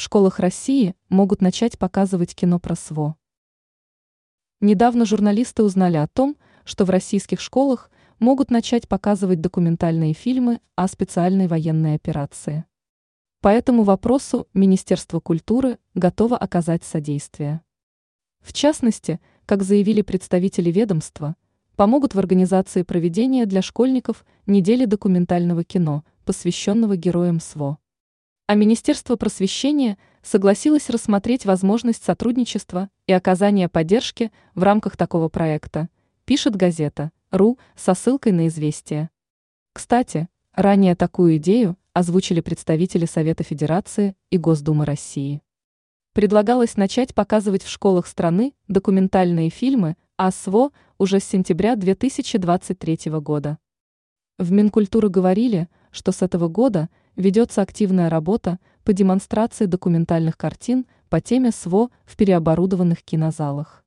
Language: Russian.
В школах России могут начать показывать кино про СВО. Недавно журналисты узнали о том, что в российских школах могут начать показывать документальные фильмы о специальной военной операции. По этому вопросу Министерство культуры готово оказать содействие. В частности, как заявили представители ведомства, помогут в организации проведения для школьников недели документального кино, посвященного героям СВО. А Министерство просвещения согласилось рассмотреть возможность сотрудничества и оказания поддержки в рамках такого проекта, пишет газета «РУ» со ссылкой на известие. Кстати, ранее такую идею озвучили представители Совета Федерации и Госдумы России. Предлагалось начать показывать в школах страны документальные фильмы о СВО уже с сентября 2023 года. В Минкультуры говорили, что с этого года ведется активная работа по демонстрации документальных картин по теме СВО в переоборудованных кинозалах.